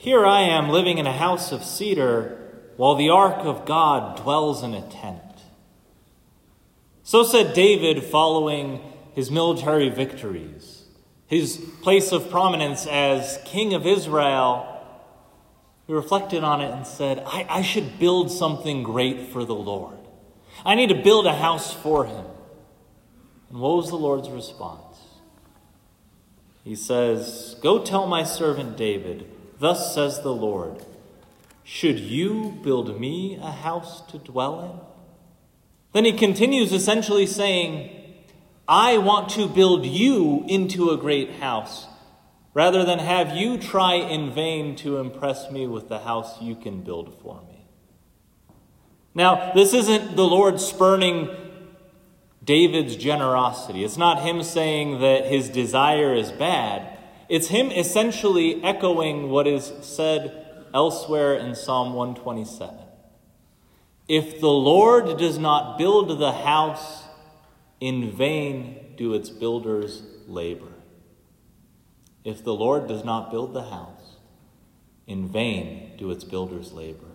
Here I am living in a house of cedar while the ark of God dwells in a tent. So said David following his military victories, his place of prominence as king of Israel. He reflected on it and said, I, I should build something great for the Lord. I need to build a house for him. And what was the Lord's response? He says, Go tell my servant David, thus says the Lord, should you build me a house to dwell in? Then he continues essentially saying, I want to build you into a great house rather than have you try in vain to impress me with the house you can build for me. Now, this isn't the Lord spurning David's generosity. It's not him saying that his desire is bad. It's him essentially echoing what is said elsewhere in Psalm 127. If the Lord does not build the house, in vain do its builders labor. If the Lord does not build the house, in vain do its builders labor.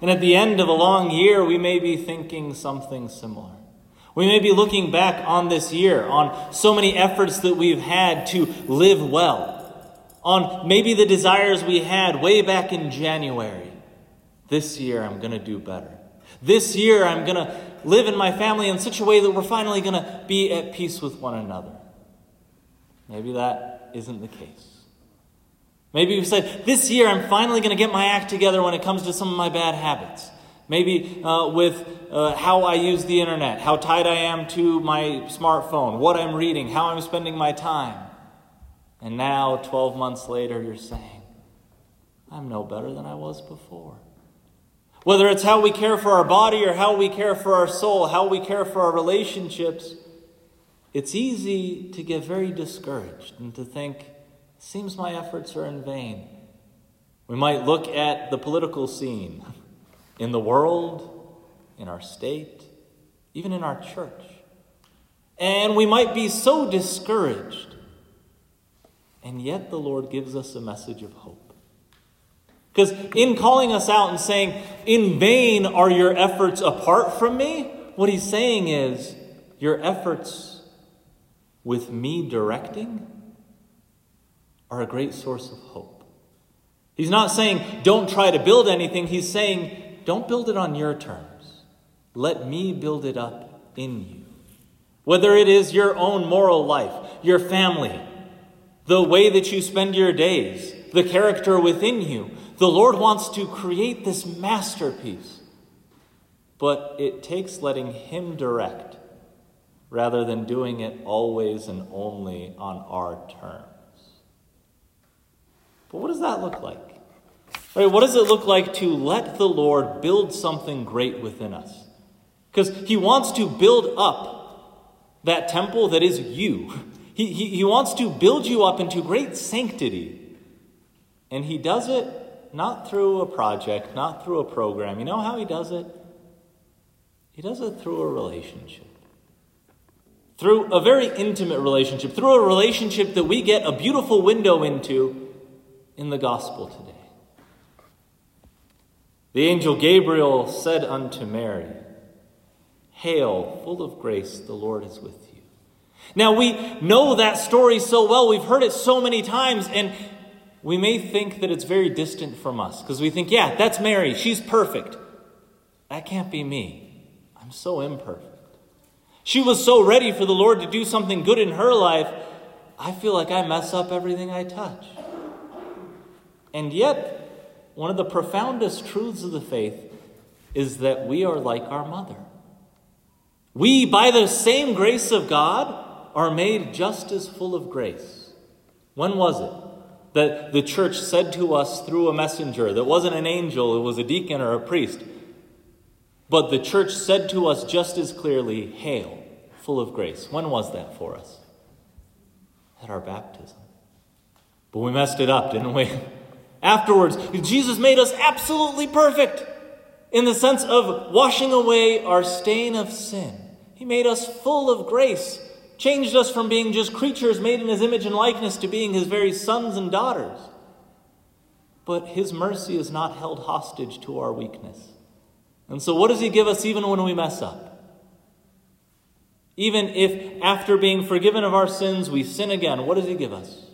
And at the end of a long year, we may be thinking something similar. We may be looking back on this year, on so many efforts that we've had to live well, on maybe the desires we had way back in January. This year, I'm going to do better. This year, I'm going to live in my family in such a way that we're finally going to be at peace with one another. Maybe that isn't the case. Maybe we said, This year, I'm finally going to get my act together when it comes to some of my bad habits. Maybe uh, with uh, how I use the internet, how tied I am to my smartphone, what I'm reading, how I'm spending my time. And now, 12 months later, you're saying, I'm no better than I was before. Whether it's how we care for our body or how we care for our soul, how we care for our relationships, it's easy to get very discouraged and to think, seems my efforts are in vain. We might look at the political scene in the world, in our state, even in our church. And we might be so discouraged and yet the Lord gives us a message of hope. Because in calling us out and saying, In vain are your efforts apart from me, what he's saying is, Your efforts with me directing are a great source of hope. He's not saying, Don't try to build anything. He's saying, Don't build it on your terms. Let me build it up in you. Whether it is your own moral life, your family, the way that you spend your days, the character within you. The Lord wants to create this masterpiece. But it takes letting Him direct rather than doing it always and only on our terms. But what does that look like? Right, what does it look like to let the Lord build something great within us? Because He wants to build up that temple that is you. He, he, he wants to build you up into great sanctity. And he does it not through a project, not through a program. You know how he does it? He does it through a relationship. Through a very intimate relationship, through a relationship that we get a beautiful window into in the gospel today. The angel Gabriel said unto Mary, Hail, full of grace, the Lord is with you. Now, we know that story so well, we've heard it so many times, and we may think that it's very distant from us because we think, yeah, that's Mary. She's perfect. That can't be me. I'm so imperfect. She was so ready for the Lord to do something good in her life. I feel like I mess up everything I touch. And yet, one of the profoundest truths of the faith is that we are like our mother. We, by the same grace of God, are made just as full of grace. When was it that the church said to us through a messenger that wasn't an angel, it was a deacon or a priest? But the church said to us just as clearly, Hail, full of grace. When was that for us? At our baptism. But we messed it up, didn't we? Afterwards, Jesus made us absolutely perfect in the sense of washing away our stain of sin. He made us full of grace changed us from being just creatures made in his image and likeness to being his very sons and daughters. But his mercy is not held hostage to our weakness. And so, what does he give us even when we mess up? Even if after being forgiven of our sins we sin again, what does he give us?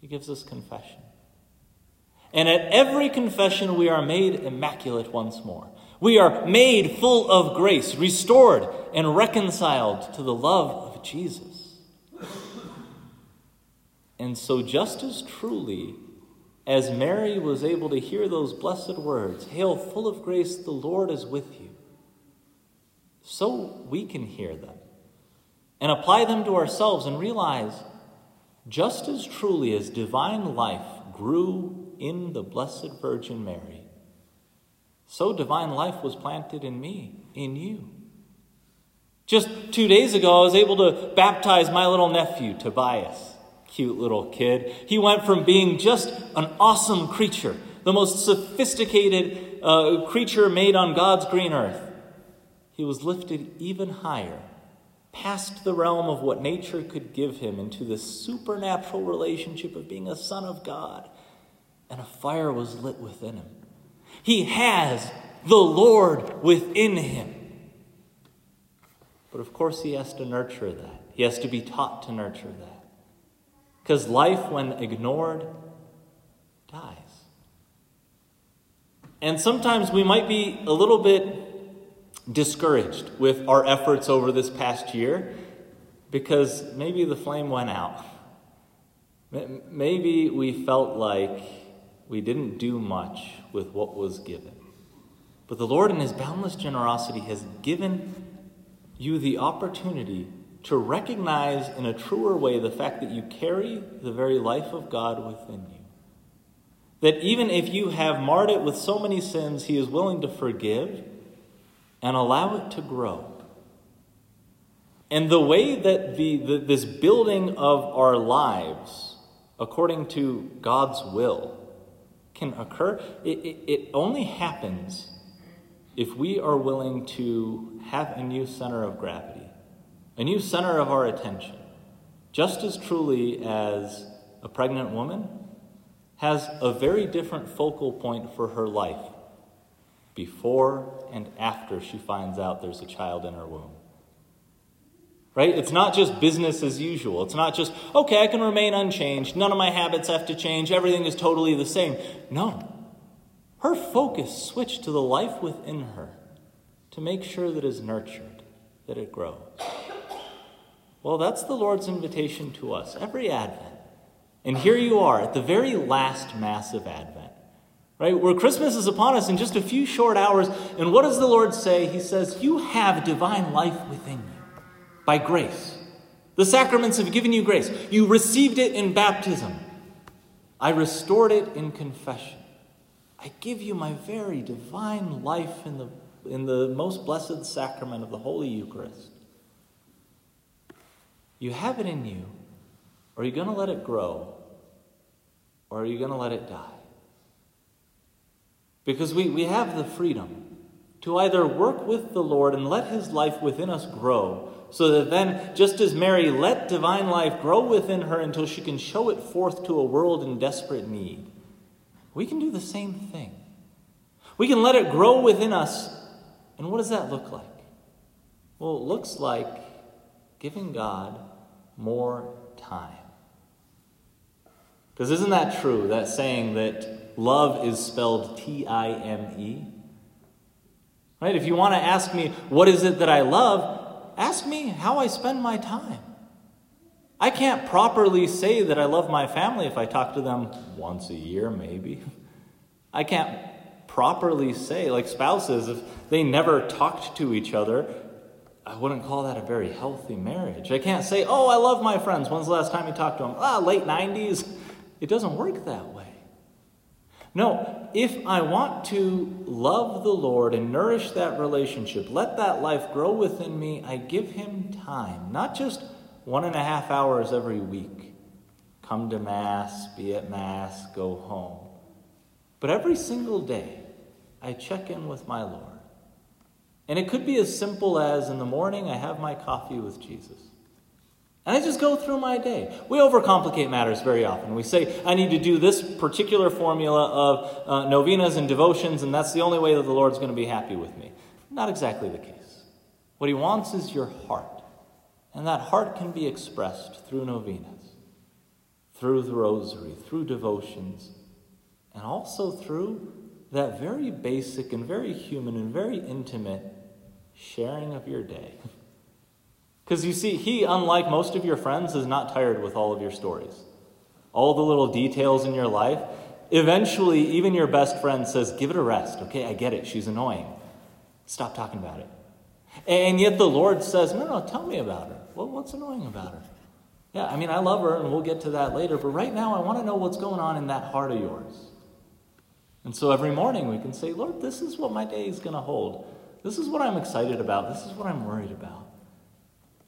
He gives us confession. And at every confession, we are made immaculate once more. We are made full of grace, restored and reconciled to the love of Jesus. And so, just as truly as Mary was able to hear those blessed words, Hail, full of grace, the Lord is with you, so we can hear them and apply them to ourselves and realize just as truly as divine life grew in the Blessed Virgin Mary, so divine life was planted in me, in you. Just two days ago, I was able to baptize my little nephew, Tobias. Cute little kid. He went from being just an awesome creature, the most sophisticated uh, creature made on God's green earth. He was lifted even higher, past the realm of what nature could give him, into the supernatural relationship of being a son of God. And a fire was lit within him. He has the Lord within him. But of course, he has to nurture that. He has to be taught to nurture that. Because life, when ignored, dies. And sometimes we might be a little bit discouraged with our efforts over this past year because maybe the flame went out. Maybe we felt like we didn't do much with what was given. But the Lord, in His boundless generosity, has given you the opportunity to recognize in a truer way the fact that you carry the very life of God within you. That even if you have marred it with so many sins, He is willing to forgive and allow it to grow. And the way that the, the, this building of our lives, according to God's will, can occur, it, it, it only happens if we are willing to have a new center of gravity, a new center of our attention, just as truly as a pregnant woman has a very different focal point for her life before and after she finds out there's a child in her womb. Right? It's not just business as usual. It's not just, okay, I can remain unchanged. None of my habits have to change. Everything is totally the same. No. Her focus switched to the life within her to make sure that it is nurtured, that it grows. Well, that's the Lord's invitation to us every Advent. And here you are at the very last Mass of Advent, right? Where Christmas is upon us in just a few short hours. And what does the Lord say? He says, You have divine life within you by grace. The sacraments have given you grace. You received it in baptism. I restored it in confession. I give you my very divine life in the, in the most blessed sacrament of the Holy Eucharist. You have it in you. Are you going to let it grow? Or are you going to let it die? Because we, we have the freedom to either work with the Lord and let His life within us grow so that then, just as Mary let divine life grow within her until she can show it forth to a world in desperate need, we can do the same thing. We can let it grow within us. And what does that look like? Well, it looks like giving God more time. Because isn't that true, that saying that love is spelled T I M E? Right? If you want to ask me, what is it that I love? Ask me how I spend my time. I can't properly say that I love my family if I talk to them once a year, maybe. I can't properly say, like spouses, if they never talked to each other, I wouldn't call that a very healthy marriage. I can't say, oh, I love my friends. When's the last time you talked to them? Ah, late 90s. It doesn't work that way. No, if I want to love the Lord and nourish that relationship, let that life grow within me, I give Him time, not just one and a half hours every week. Come to Mass, be at Mass, go home. But every single day, I check in with my Lord. And it could be as simple as in the morning, I have my coffee with Jesus. And I just go through my day. We overcomplicate matters very often. We say, I need to do this particular formula of uh, novenas and devotions, and that's the only way that the Lord's going to be happy with me. Not exactly the case. What He wants is your heart. And that heart can be expressed through novenas, through the rosary, through devotions, and also through that very basic and very human and very intimate sharing of your day. Because you see, he, unlike most of your friends, is not tired with all of your stories, all the little details in your life. Eventually, even your best friend says, Give it a rest. Okay, I get it. She's annoying. Stop talking about it. And yet the Lord says, No, no, tell me about her. Well, what's annoying about her? Yeah, I mean, I love her, and we'll get to that later, but right now I want to know what's going on in that heart of yours. And so every morning we can say, Lord, this is what my day is going to hold. This is what I'm excited about. This is what I'm worried about.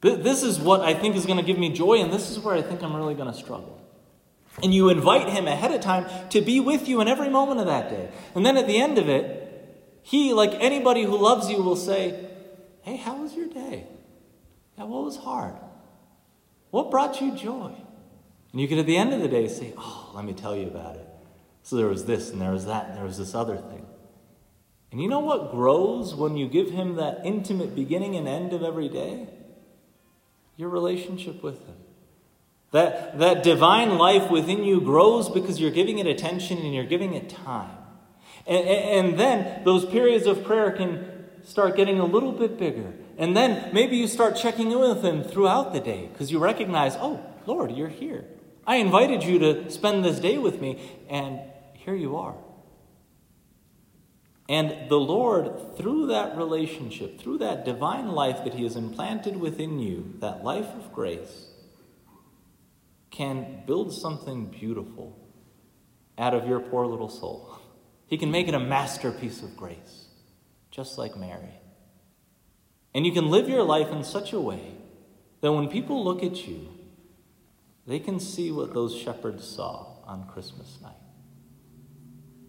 This is what I think is going to give me joy, and this is where I think I'm really going to struggle. And you invite him ahead of time to be with you in every moment of that day. And then at the end of it, he, like anybody who loves you, will say, Hey, how was your day? Yeah, what was hard? What brought you joy? And you can, at the end of the day, say, Oh, let me tell you about it. So there was this, and there was that, and there was this other thing. And you know what grows when you give him that intimate beginning and end of every day? Your relationship with him. That, that divine life within you grows because you're giving it attention and you're giving it time. And, and then those periods of prayer can start getting a little bit bigger. And then maybe you start checking in with Him throughout the day because you recognize, oh, Lord, you're here. I invited you to spend this day with me, and here you are. And the Lord, through that relationship, through that divine life that He has implanted within you, that life of grace, can build something beautiful out of your poor little soul. He can make it a masterpiece of grace, just like Mary. And you can live your life in such a way that when people look at you, they can see what those shepherds saw on Christmas night.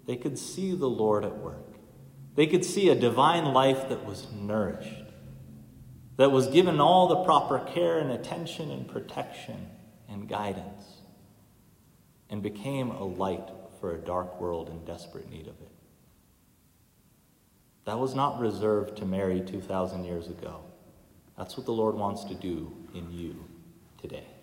They could see the Lord at work. They could see a divine life that was nourished, that was given all the proper care and attention and protection and guidance, and became a light for a dark world in desperate need of it. That was not reserved to Mary 2,000 years ago. That's what the Lord wants to do in you today.